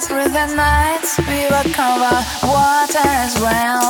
through the nights. We will cover waters well.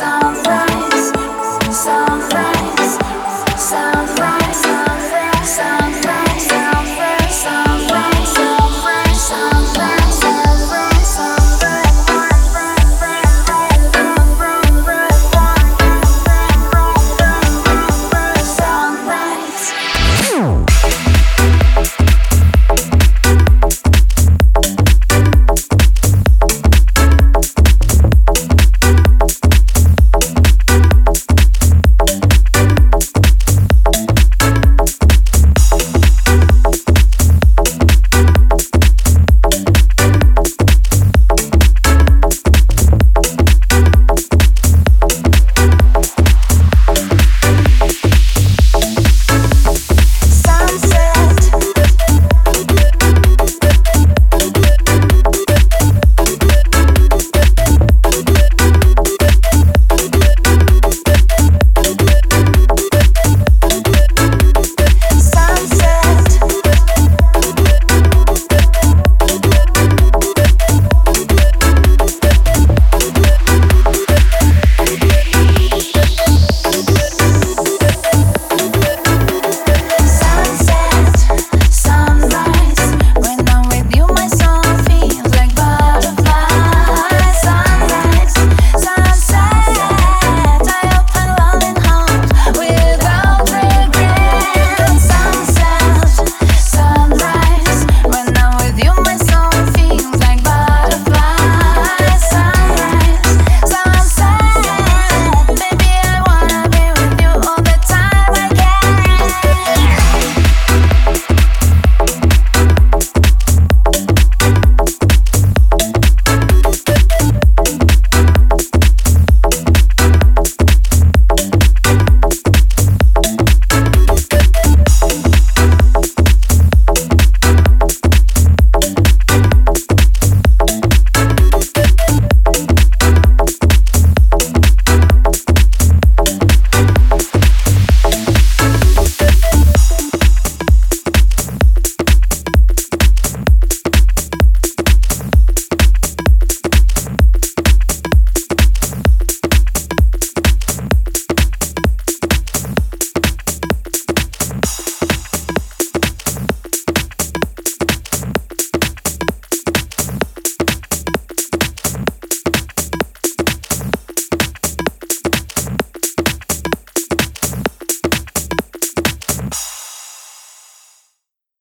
sounds